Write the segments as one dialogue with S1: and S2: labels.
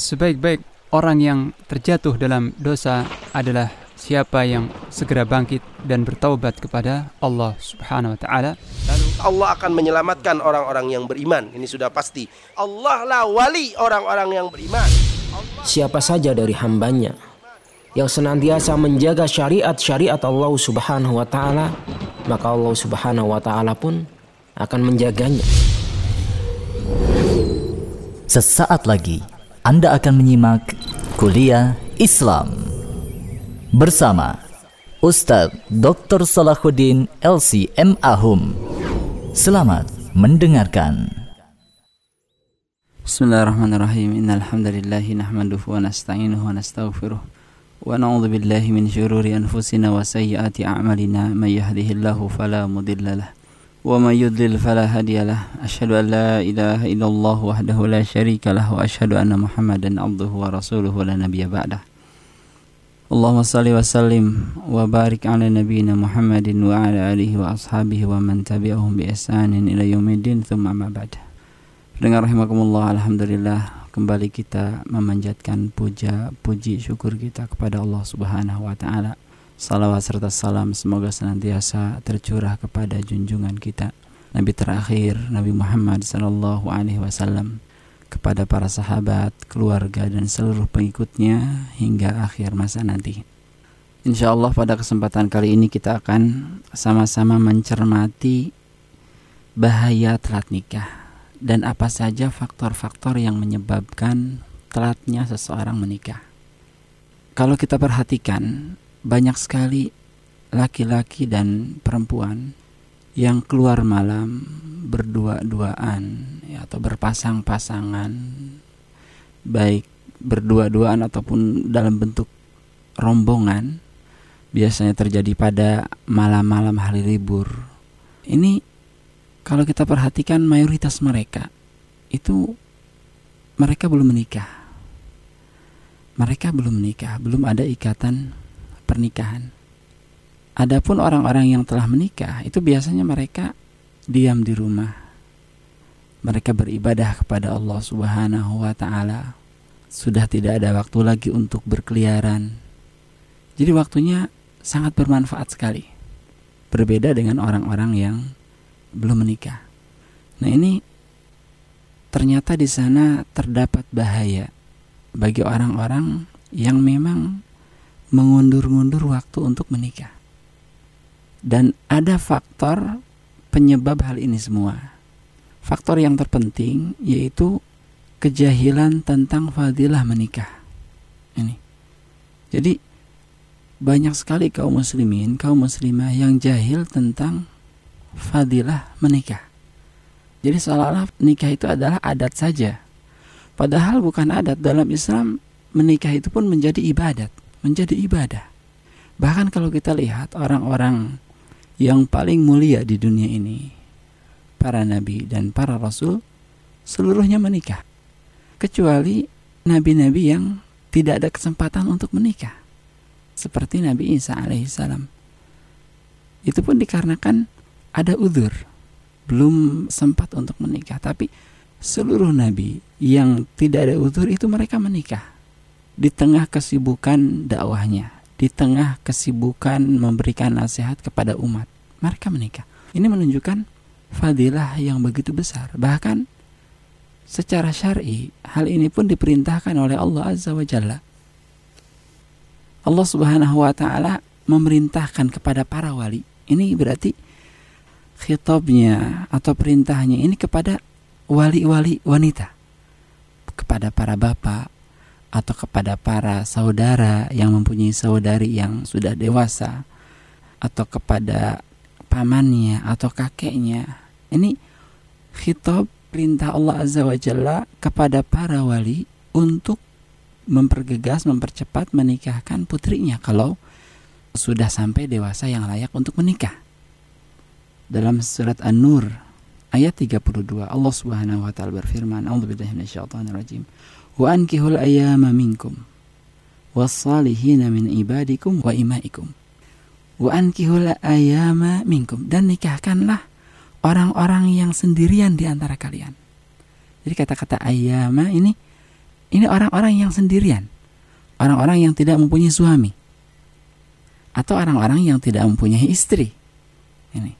S1: sebaik-baik orang yang terjatuh dalam dosa adalah siapa yang segera bangkit dan bertaubat kepada Allah Subhanahu wa taala.
S2: Lalu Allah akan menyelamatkan orang-orang yang beriman. Ini sudah pasti. Allah lah wali orang-orang yang beriman.
S3: Siapa saja dari hambanya yang senantiasa menjaga syariat-syariat Allah Subhanahu wa taala, maka Allah Subhanahu wa taala pun akan menjaganya.
S4: Sesaat lagi Anda akan menyimak kuliah Islam bersama Ustadz Dr. Salahuddin LC M. Ahum. Selamat mendengarkan.
S5: Bismillahirrahmanirrahim. Innal hamdalillah nahmaduhu wa nasta'inuhu wa nastaghfiruh. Wa na'udzu billahi min syururi anfusina wa sayyiati a'malina. May yahdihillahu fala mudilla lahu ومن يضلل فلا هادي له أشهد أن لا إله إلا الله وحده لا شريك له وأشهد أن محمدا عبده ورسوله لا نبي بعده اللهم صل وسلم وبارك على نبينا محمد وعلى آله وأصحابه ومن تبعهم بإحسان إلى يوم الدين ثم ما بعد Pendengar rahimakumullah alhamdulillah kembali kita memanjatkan puja puji syukur kita kepada Allah Subhanahu wa taala. Salawat serta salam semoga senantiasa tercurah kepada junjungan kita Nabi terakhir Nabi Muhammad sallallahu alaihi wasallam kepada para sahabat, keluarga dan seluruh pengikutnya hingga akhir masa nanti. Insya Allah pada kesempatan kali ini kita akan sama-sama mencermati bahaya telat nikah dan apa saja faktor-faktor yang menyebabkan telatnya seseorang menikah. Kalau kita perhatikan, banyak sekali laki-laki dan perempuan yang keluar malam berdua-duaan ya, atau berpasang-pasangan baik berdua-duaan ataupun dalam bentuk rombongan biasanya terjadi pada malam-malam hari libur. Ini kalau kita perhatikan mayoritas mereka itu mereka belum menikah. Mereka belum menikah belum ada ikatan pernikahan. Adapun orang-orang yang telah menikah itu biasanya mereka diam di rumah. Mereka beribadah kepada Allah Subhanahu wa taala. Sudah tidak ada waktu lagi untuk berkeliaran. Jadi waktunya sangat bermanfaat sekali. Berbeda dengan orang-orang yang belum menikah. Nah, ini ternyata di sana terdapat bahaya bagi orang-orang yang memang mengundur-undur waktu untuk menikah. Dan ada faktor penyebab hal ini semua. Faktor yang terpenting yaitu kejahilan tentang fadilah menikah. Ini. Jadi banyak sekali kaum muslimin, kaum muslimah yang jahil tentang fadilah menikah. Jadi seolah-olah nikah itu adalah adat saja. Padahal bukan adat dalam Islam menikah itu pun menjadi ibadat menjadi ibadah. Bahkan kalau kita lihat orang-orang yang paling mulia di dunia ini, para nabi dan para rasul, seluruhnya menikah. Kecuali nabi-nabi yang tidak ada kesempatan untuk menikah. Seperti Nabi Isa alaihissalam. Itu pun dikarenakan ada udur. Belum sempat untuk menikah. Tapi seluruh nabi yang tidak ada udur itu mereka menikah di tengah kesibukan dakwahnya, di tengah kesibukan memberikan nasihat kepada umat, mereka menikah. Ini menunjukkan fadilah yang begitu besar. Bahkan secara syar'i, hal ini pun diperintahkan oleh Allah Azza wa Jalla. Allah Subhanahu wa taala memerintahkan kepada para wali. Ini berarti khitabnya atau perintahnya ini kepada wali-wali wanita. Kepada para bapak, atau kepada para saudara yang mempunyai saudari yang sudah dewasa atau kepada pamannya atau kakeknya. Ini khitab perintah Allah Azza wa Jalla kepada para wali untuk mempergegas, mempercepat menikahkan putrinya kalau sudah sampai dewasa yang layak untuk menikah. Dalam surat An-Nur ayat 32 Allah Subhanahu wa taala berfirman, "A'udzubillahi minasyaitonirrajim." Wa ankihul ayyama minkum wassalihina min ibadikum wa imaikum wa ankihul ayyama minkum dan nikahkanlah orang-orang yang sendirian di antara kalian. Jadi kata-kata ayyama ini Ini orang-orang yang sendirian. Orang-orang yang tidak mempunyai suami. Atau orang-orang yang tidak mempunyai istri. Ini.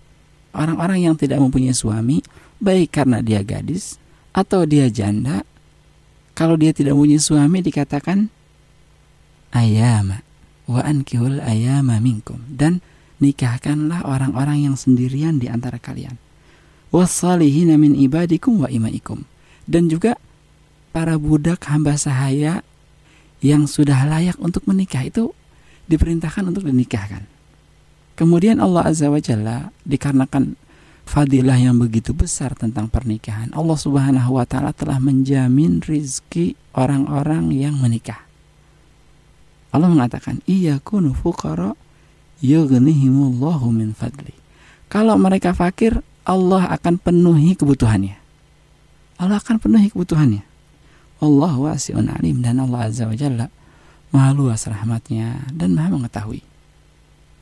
S5: Orang-orang yang tidak mempunyai suami, baik karena dia gadis atau dia janda, kalau dia tidak mempunyai suami dikatakan ayama wa ankihul ayama minkum dan nikahkanlah orang-orang yang sendirian di antara kalian. Wassalihina min ibadikum wa imaikum. Dan juga para budak hamba sahaya yang sudah layak untuk menikah itu diperintahkan untuk dinikahkan. Kemudian Allah Azza wa Jalla dikarenakan fadilah yang begitu besar tentang pernikahan, Allah Subhanahu wa taala telah menjamin rizki orang-orang yang menikah. Allah mengatakan, "Iya kunu fuqara yughnihimullahu min fadli." Kalau mereka fakir, Allah akan penuhi kebutuhannya. Allah akan penuhi kebutuhannya. Allah wasi'un alim dan Allah Azza wa Jalla maha luas rahmatnya dan maha mengetahui.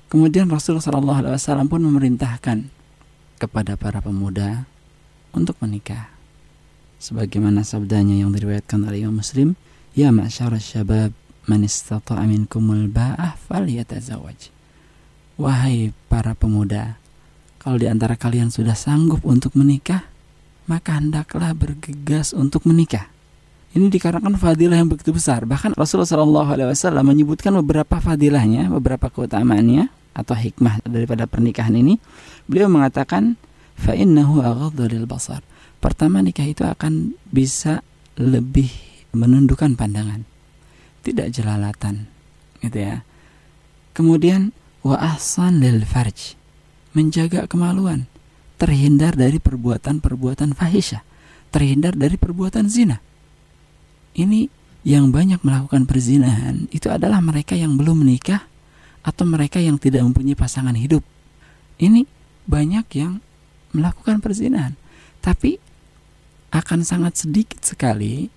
S5: Kemudian Rasulullah Wasallam pun memerintahkan kepada para pemuda untuk menikah. Sebagaimana sabdanya yang diriwayatkan oleh Imam Muslim, Ya ma'syar syabab man istata'a minkumul ba'ah falyatazawaj. Wahai para pemuda, kalau di antara kalian sudah sanggup untuk menikah, maka hendaklah bergegas untuk menikah. Ini dikarenakan fadilah yang begitu besar. Bahkan Rasulullah SAW menyebutkan beberapa fadilahnya, beberapa keutamaannya atau hikmah daripada pernikahan ini. Beliau mengatakan, fa'innahu aghaddu basar. Pertama nikah itu akan bisa lebih menundukkan pandangan. Tidak jelalatan, gitu ya. Kemudian wa ahsan lil farj menjaga kemaluan terhindar dari perbuatan-perbuatan fahisyah terhindar dari perbuatan zina ini yang banyak melakukan perzinahan itu adalah mereka yang belum menikah atau mereka yang tidak mempunyai pasangan hidup ini banyak yang melakukan perzinahan tapi akan sangat sedikit sekali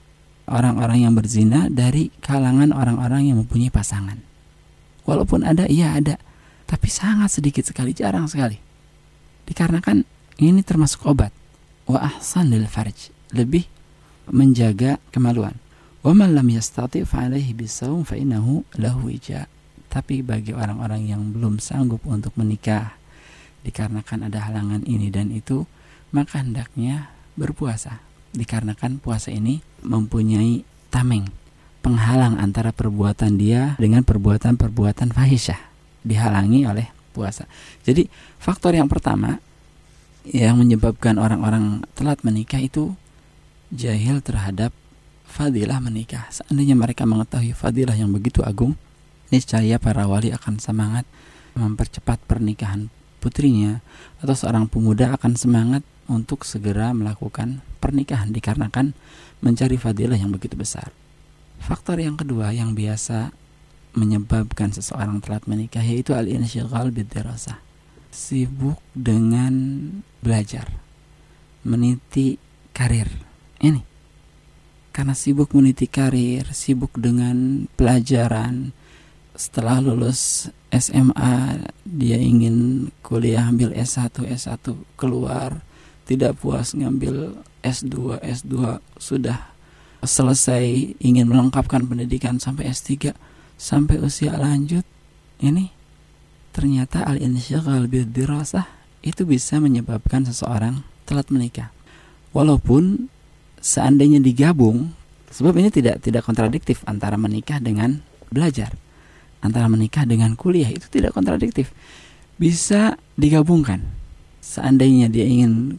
S5: orang-orang yang berzina dari kalangan orang-orang yang mempunyai pasangan walaupun ada iya ada tapi sangat sedikit sekali, jarang sekali. Dikarenakan ini termasuk obat. Wa ahsan lil farj, lebih menjaga kemaluan. Wa man lam yastati fa alaihi bisawm fa lahu ija. Tapi bagi orang-orang yang belum sanggup untuk menikah dikarenakan ada halangan ini dan itu, maka hendaknya berpuasa. Dikarenakan puasa ini mempunyai tameng, penghalang antara perbuatan dia dengan perbuatan-perbuatan fahisyah dihalangi oleh puasa. Jadi faktor yang pertama yang menyebabkan orang-orang telat menikah itu jahil terhadap fadilah menikah. Seandainya mereka mengetahui fadilah yang begitu agung, niscaya para wali akan semangat mempercepat pernikahan putrinya atau seorang pemuda akan semangat untuk segera melakukan pernikahan dikarenakan mencari fadilah yang begitu besar. Faktor yang kedua yang biasa menyebabkan seseorang telat menikah yaitu al-insyighal bidirasah. Sibuk dengan belajar, meniti karir. Ini karena sibuk meniti karir, sibuk dengan pelajaran. Setelah lulus SMA, dia ingin kuliah ambil S1, S1 keluar, tidak puas ngambil S2, S2 sudah selesai ingin melengkapkan pendidikan sampai S3 sampai usia lanjut ini ternyata al insyaghal bil dirasah itu bisa menyebabkan seseorang telat menikah. Walaupun seandainya digabung, sebab ini tidak tidak kontradiktif antara menikah dengan belajar, antara menikah dengan kuliah itu tidak kontradiktif. Bisa digabungkan. Seandainya dia ingin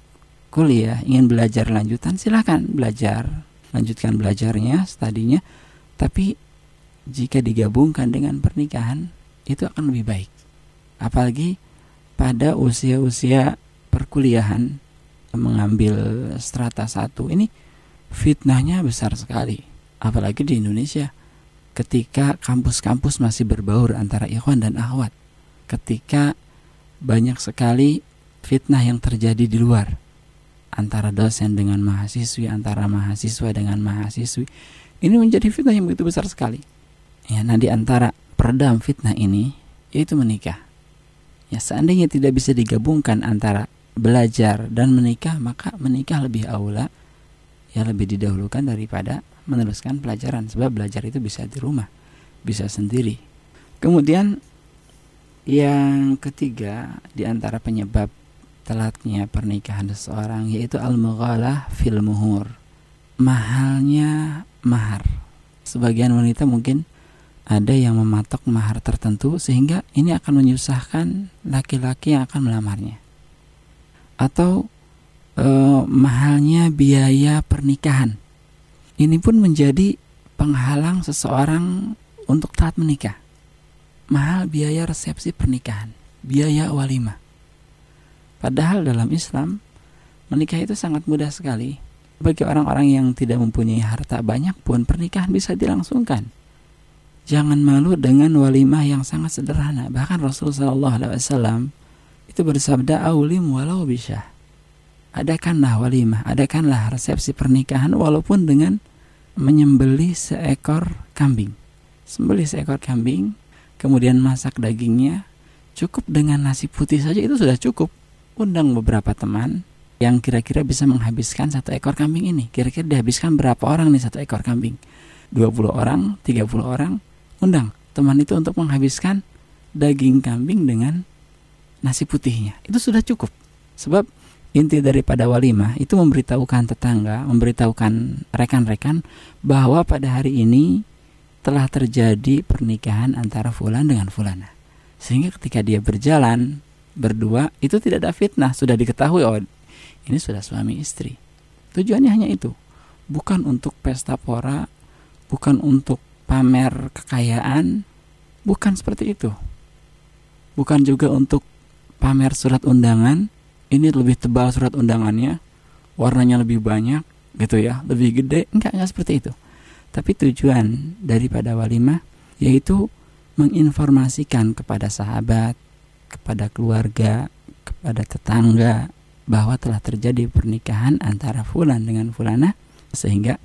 S5: kuliah, ingin belajar lanjutan, silahkan belajar, lanjutkan belajarnya, studinya. Tapi jika digabungkan dengan pernikahan itu akan lebih baik. Apalagi pada usia-usia perkuliahan mengambil strata satu ini fitnahnya besar sekali. Apalagi di Indonesia ketika kampus-kampus masih berbaur antara ikhwan dan akhwat. Ketika banyak sekali fitnah yang terjadi di luar antara dosen dengan mahasiswi, antara mahasiswa dengan mahasiswi. Ini menjadi fitnah yang begitu besar sekali. Ya, nah antara peredam fitnah ini yaitu menikah. Ya, seandainya tidak bisa digabungkan antara belajar dan menikah, maka menikah lebih aula ya lebih didahulukan daripada meneruskan pelajaran sebab belajar itu bisa di rumah, bisa sendiri. Kemudian yang ketiga di antara penyebab telatnya pernikahan seseorang yaitu al-mughalah fil muhur. Mahalnya mahar. Sebagian wanita mungkin ada yang mematok mahar tertentu sehingga ini akan menyusahkan laki-laki yang akan melamarnya. Atau eh, mahalnya biaya pernikahan. Ini pun menjadi penghalang seseorang untuk taat menikah. Mahal biaya resepsi pernikahan, biaya walimah. Padahal dalam Islam menikah itu sangat mudah sekali. Bagi orang-orang yang tidak mempunyai harta banyak pun pernikahan bisa dilangsungkan. Jangan malu dengan walimah yang sangat sederhana. Bahkan Rasulullah SAW itu bersabda aulim walau bisa. Adakanlah walimah, adakanlah resepsi pernikahan walaupun dengan menyembeli seekor kambing. Sembeli seekor kambing, kemudian masak dagingnya, cukup dengan nasi putih saja itu sudah cukup. Undang beberapa teman yang kira-kira bisa menghabiskan satu ekor kambing ini. Kira-kira dihabiskan berapa orang nih satu ekor kambing? 20 orang, 30 orang, undang teman itu untuk menghabiskan daging kambing dengan nasi putihnya. Itu sudah cukup. Sebab inti daripada walimah itu memberitahukan tetangga, memberitahukan rekan-rekan bahwa pada hari ini telah terjadi pernikahan antara fulan dengan fulana. Sehingga ketika dia berjalan berdua itu tidak ada fitnah, sudah diketahui oh ini sudah suami istri. Tujuannya hanya itu. Bukan untuk pesta pora, bukan untuk pamer kekayaan, bukan seperti itu. Bukan juga untuk pamer surat undangan, ini lebih tebal surat undangannya, warnanya lebih banyak, gitu ya, lebih gede, enggak enggak seperti itu. Tapi tujuan daripada walimah yaitu menginformasikan kepada sahabat, kepada keluarga, kepada tetangga bahwa telah terjadi pernikahan antara fulan dengan fulana sehingga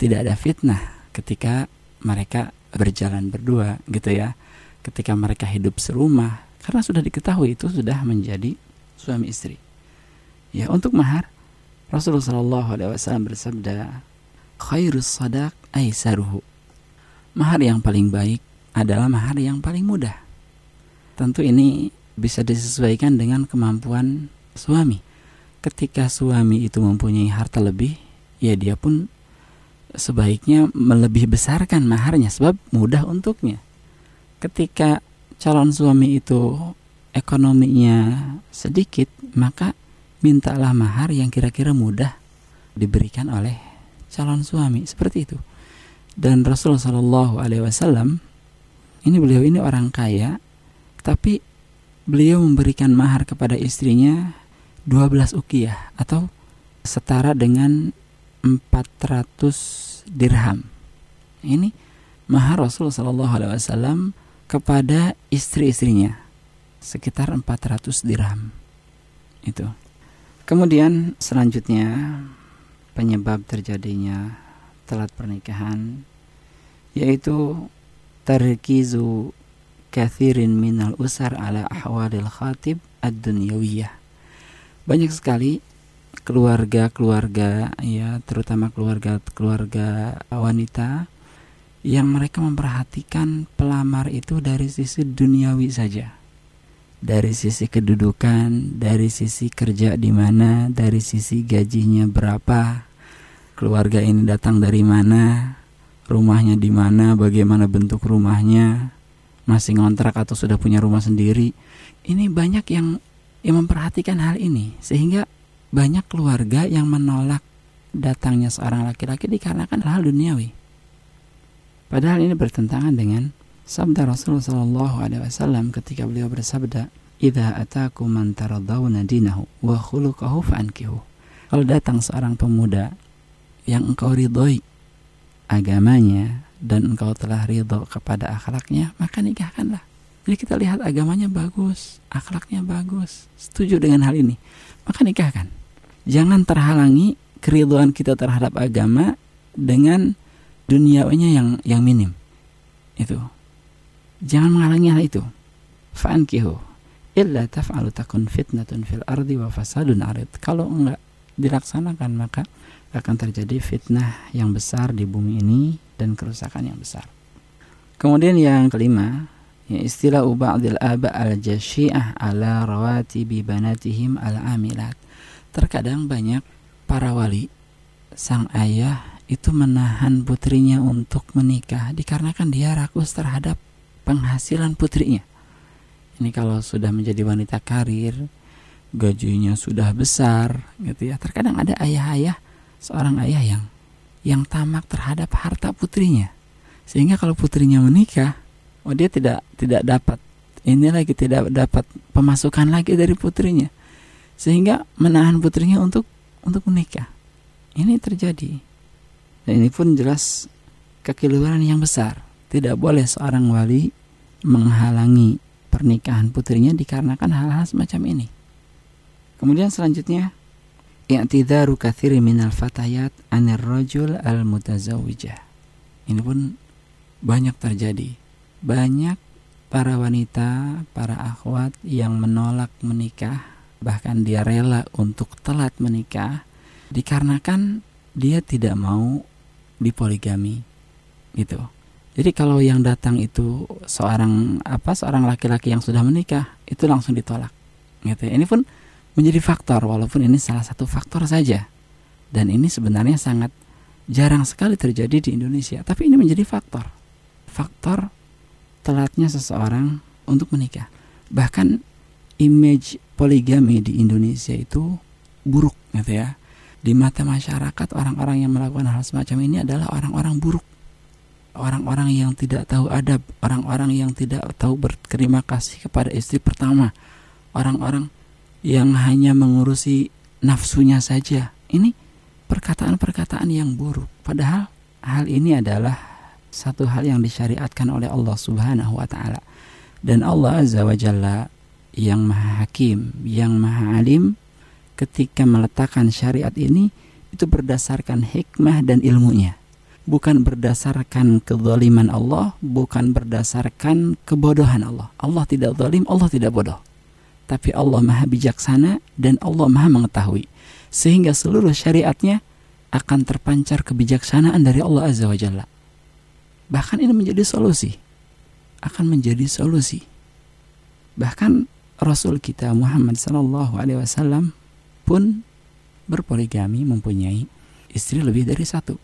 S5: tidak ada fitnah ketika mereka berjalan berdua gitu ya. Ketika mereka hidup serumah karena sudah diketahui itu sudah menjadi suami istri. Ya, untuk mahar Rasulullah Shallallahu alaihi wasallam bersabda, "Khairus sadaq aisaruhu." Mahar yang paling baik adalah mahar yang paling mudah. Tentu ini bisa disesuaikan dengan kemampuan suami. Ketika suami itu mempunyai harta lebih, ya dia pun sebaiknya melebih besarkan maharnya sebab mudah untuknya. Ketika calon suami itu ekonominya sedikit, maka mintalah mahar yang kira-kira mudah diberikan oleh calon suami seperti itu. Dan Rasulullah Shallallahu Alaihi Wasallam ini beliau ini orang kaya, tapi beliau memberikan mahar kepada istrinya 12 ukiyah atau setara dengan 400 dirham. Ini mahar Rasulullah Shallallahu Alaihi Wasallam kepada istri-istrinya sekitar 400 dirham. Itu. Kemudian selanjutnya penyebab terjadinya telat pernikahan yaitu tarkizu kathirin minal usar ala ahwalil khatib ad-dunyawiyah. Banyak sekali keluarga-keluarga ya terutama keluarga-keluarga wanita yang mereka memperhatikan pelamar itu dari sisi duniawi saja dari sisi kedudukan, dari sisi kerja di mana, dari sisi gajinya berapa, keluarga ini datang dari mana, rumahnya di mana, bagaimana bentuk rumahnya, masih ngontrak atau sudah punya rumah sendiri. Ini banyak yang yang memperhatikan hal ini sehingga banyak keluarga yang menolak datangnya seorang laki-laki dikarenakan hal duniawi. Padahal ini bertentangan dengan sabda Rasulullah Shallallahu Alaihi Wasallam ketika beliau bersabda, "Idza ataku man taradawna dinahu wa khuluquhu fa'ankihu." Kalau datang seorang pemuda yang engkau ridhoi agamanya dan engkau telah ridho kepada akhlaknya, maka nikahkanlah. Jadi kita lihat agamanya bagus, akhlaknya bagus, setuju dengan hal ini, maka nikahkan. Jangan terhalangi keriduan kita terhadap agama dengan duniawinya yang yang minim. Itu Jangan menghalangi hal itu. Fa'ankihu illa taf'alu takun fitnatun fil ardi wa fasadun arid. Kalau enggak dilaksanakan maka akan terjadi fitnah yang besar di bumi ini dan kerusakan yang besar. Kemudian yang kelima, ya istilah ba'dil aba al-jasyi'ah ala rawatibi banatihim al-amilat. Terkadang banyak para wali sang ayah itu menahan putrinya untuk menikah dikarenakan dia rakus terhadap penghasilan putrinya. Ini kalau sudah menjadi wanita karir, gajinya sudah besar gitu ya. Terkadang ada ayah-ayah seorang ayah yang yang tamak terhadap harta putrinya. Sehingga kalau putrinya menikah oh dia tidak tidak dapat ini lagi tidak dapat pemasukan lagi dari putrinya. Sehingga menahan putrinya untuk untuk menikah. Ini terjadi. Dan ini pun jelas kekeliruan yang besar. Tidak boleh seorang wali menghalangi pernikahan putrinya dikarenakan hal-hal semacam ini. Kemudian selanjutnya i'tidharu kathiri minal fatayat anir rajul al mutazawijah ini pun banyak terjadi. Banyak para wanita para akhwat yang menolak menikah bahkan dia rela untuk telat menikah dikarenakan dia tidak mau dipoligami gitu jadi kalau yang datang itu seorang apa seorang laki-laki yang sudah menikah itu langsung ditolak gitu ya. ini pun menjadi faktor walaupun ini salah satu faktor saja. Dan ini sebenarnya sangat jarang sekali terjadi di Indonesia tapi ini menjadi faktor. Faktor telatnya seseorang untuk menikah. Bahkan image poligami di Indonesia itu buruk gitu ya. Di mata masyarakat orang-orang yang melakukan hal semacam ini adalah orang-orang buruk orang-orang yang tidak tahu adab orang-orang yang tidak tahu berterima kasih kepada istri pertama orang-orang yang hanya mengurusi nafsunya saja. Ini perkataan-perkataan yang buruk. Padahal hal ini adalah satu hal yang disyariatkan oleh Allah Subhanahu wa taala. Dan Allah Azza wa Jalla yang Maha Hakim, yang Maha Alim ketika meletakkan syariat ini itu berdasarkan hikmah dan ilmunya. Bukan berdasarkan kezaliman Allah, bukan berdasarkan kebodohan Allah. Allah tidak zalim, Allah tidak bodoh tapi Allah Maha bijaksana dan Allah Maha mengetahui. Sehingga seluruh syariatnya akan terpancar kebijaksanaan dari Allah Azza wa Jalla. Bahkan ini menjadi solusi. Akan menjadi solusi. Bahkan Rasul kita Muhammad Sallallahu Alaihi Wasallam pun berpoligami mempunyai istri lebih dari satu.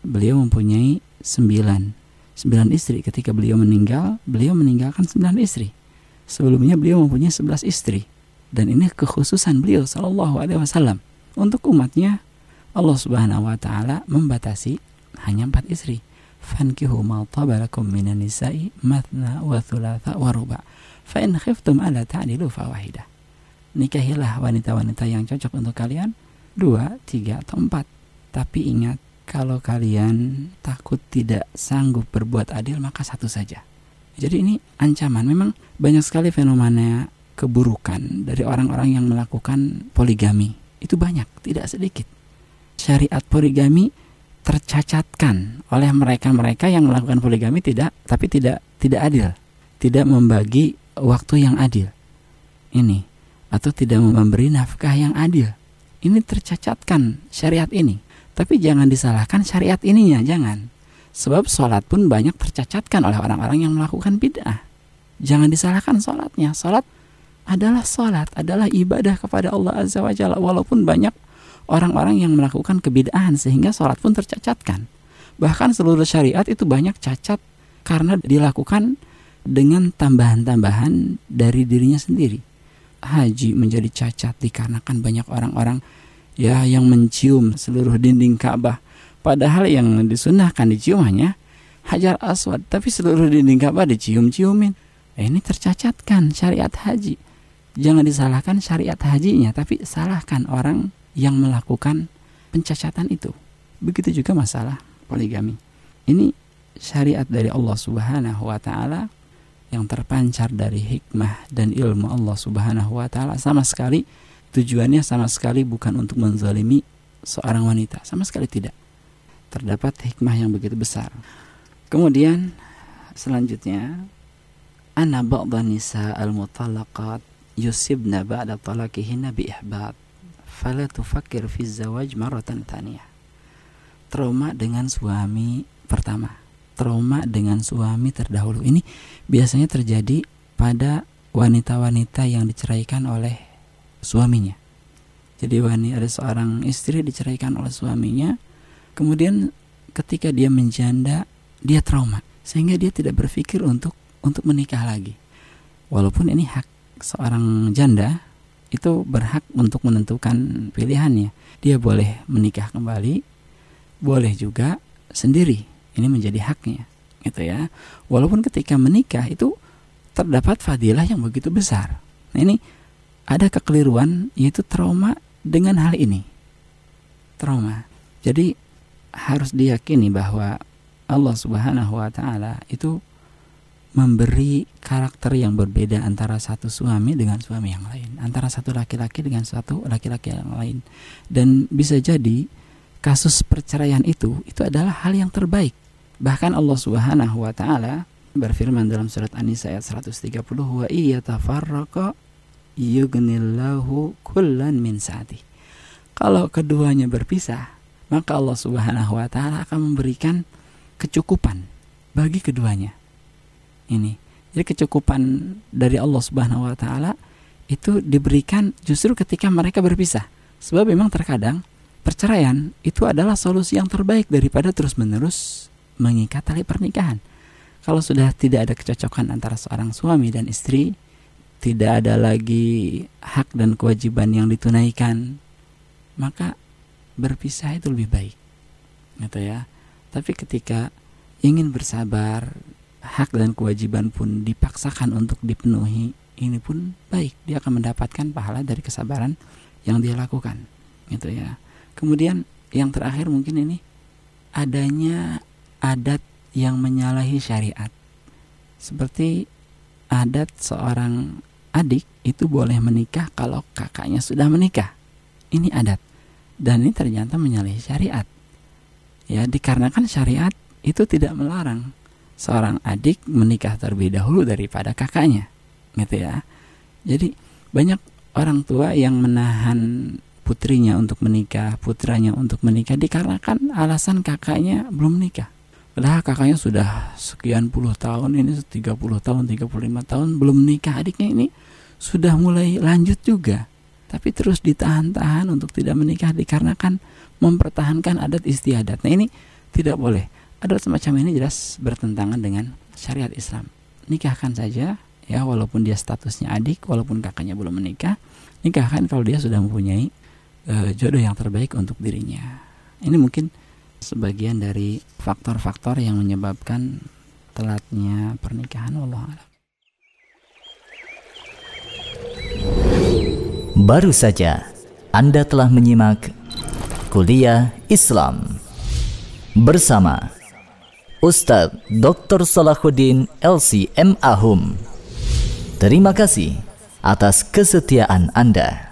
S5: Beliau mempunyai sembilan sembilan istri ketika beliau meninggal beliau meninggalkan sembilan istri Sebelumnya beliau mempunyai 11 istri dan ini kekhususan beliau Shallallahu Alaihi Wasallam untuk umatnya Allah Subhanahu Wa Taala membatasi hanya empat istri. Nisa'i mathna wa thulatha wa ruba. Fa in khiftum ala ta'dilu fawahidah. Nikahilah wanita-wanita yang cocok untuk kalian dua, tiga atau empat. Tapi ingat kalau kalian takut tidak sanggup berbuat adil maka satu saja. Jadi ini ancaman. Memang banyak sekali fenomena keburukan dari orang-orang yang melakukan poligami. Itu banyak, tidak sedikit. Syariat poligami tercacatkan oleh mereka-mereka yang melakukan poligami tidak tapi tidak tidak adil. Tidak membagi waktu yang adil. Ini atau tidak memberi nafkah yang adil. Ini tercacatkan syariat ini. Tapi jangan disalahkan syariat ininya, jangan Sebab sholat pun banyak tercacatkan oleh orang-orang yang melakukan bid'ah. Jangan disalahkan sholatnya. Sholat adalah sholat, adalah ibadah kepada Allah Azza wa Jalla. Walaupun banyak orang-orang yang melakukan kebid'ahan sehingga sholat pun tercacatkan. Bahkan seluruh syariat itu banyak cacat karena dilakukan dengan tambahan-tambahan dari dirinya sendiri. Haji menjadi cacat dikarenakan banyak orang-orang ya yang mencium seluruh dinding Ka'bah Padahal yang disunahkan dicium hanya hajar aswad, tapi seluruh dinding Ka'bah dicium-ciumin. Eh, ini tercacatkan syariat haji. Jangan disalahkan syariat hajinya, tapi salahkan orang yang melakukan pencacatan itu. Begitu juga masalah poligami. Ini syariat dari Allah Subhanahu wa taala yang terpancar dari hikmah dan ilmu Allah Subhanahu wa taala sama sekali tujuannya sama sekali bukan untuk menzalimi seorang wanita, sama sekali tidak terdapat hikmah yang begitu besar. Kemudian selanjutnya anna ba'dha nisa al-mutallaqat yusibna ba'da talaqihinna bi ihbat fala tufakkir fi zawaj maratan taniyah. Trauma dengan suami pertama, trauma dengan suami terdahulu. Ini biasanya terjadi pada wanita-wanita yang diceraikan oleh suaminya. Jadi wanita ada seorang istri diceraikan oleh suaminya, kemudian ketika dia menjanda, dia trauma sehingga dia tidak berpikir untuk untuk menikah lagi. Walaupun ini hak seorang janda itu berhak untuk menentukan pilihannya. Dia boleh menikah kembali, boleh juga sendiri. Ini menjadi haknya, gitu ya. Walaupun ketika menikah itu terdapat fadilah yang begitu besar. Nah, ini ada kekeliruan yaitu trauma dengan hal ini. Trauma. Jadi harus diyakini bahwa Allah Subhanahu wa taala itu memberi karakter yang berbeda antara satu suami dengan suami yang lain, antara satu laki-laki dengan satu laki-laki yang lain. Dan bisa jadi kasus perceraian itu itu adalah hal yang terbaik. Bahkan Allah Subhanahu wa taala berfirman dalam surat An-Nisa ayat 130 wa iyatafarraqa yughnillahu kullan min sa'ati. Kalau keduanya berpisah, maka Allah Subhanahu wa taala akan memberikan kecukupan bagi keduanya. Ini. Jadi kecukupan dari Allah Subhanahu wa taala itu diberikan justru ketika mereka berpisah. Sebab memang terkadang perceraian itu adalah solusi yang terbaik daripada terus-menerus mengikat tali pernikahan. Kalau sudah tidak ada kecocokan antara seorang suami dan istri, tidak ada lagi hak dan kewajiban yang ditunaikan, maka berpisah itu lebih baik. Gitu ya. Tapi ketika ingin bersabar, hak dan kewajiban pun dipaksakan untuk dipenuhi, ini pun baik. Dia akan mendapatkan pahala dari kesabaran yang dia lakukan. Gitu ya. Kemudian yang terakhir mungkin ini adanya adat yang menyalahi syariat. Seperti adat seorang adik itu boleh menikah kalau kakaknya sudah menikah. Ini adat. Dan ini ternyata menyalahi syariat. Ya, dikarenakan syariat itu tidak melarang seorang adik menikah terlebih dahulu daripada kakaknya. Gitu ya. Jadi banyak orang tua yang menahan putrinya untuk menikah, putranya untuk menikah dikarenakan alasan kakaknya belum menikah Padahal kakaknya sudah sekian puluh tahun ini 30 tahun 35 tahun belum menikah adiknya ini sudah mulai lanjut juga tapi terus ditahan-tahan untuk tidak menikah dikarenakan mempertahankan adat istiadat. Nah ini tidak boleh. Adat semacam ini jelas bertentangan dengan syariat Islam. Nikahkan saja ya walaupun dia statusnya adik, walaupun kakaknya belum menikah, nikahkan kalau dia sudah mempunyai uh, jodoh yang terbaik untuk dirinya. Ini mungkin sebagian dari faktor-faktor yang menyebabkan telatnya pernikahan Allah
S4: Baru saja Anda telah menyimak kuliah Islam bersama Ustadz Dr. Salahuddin LC M. Ahum. Terima kasih atas kesetiaan Anda.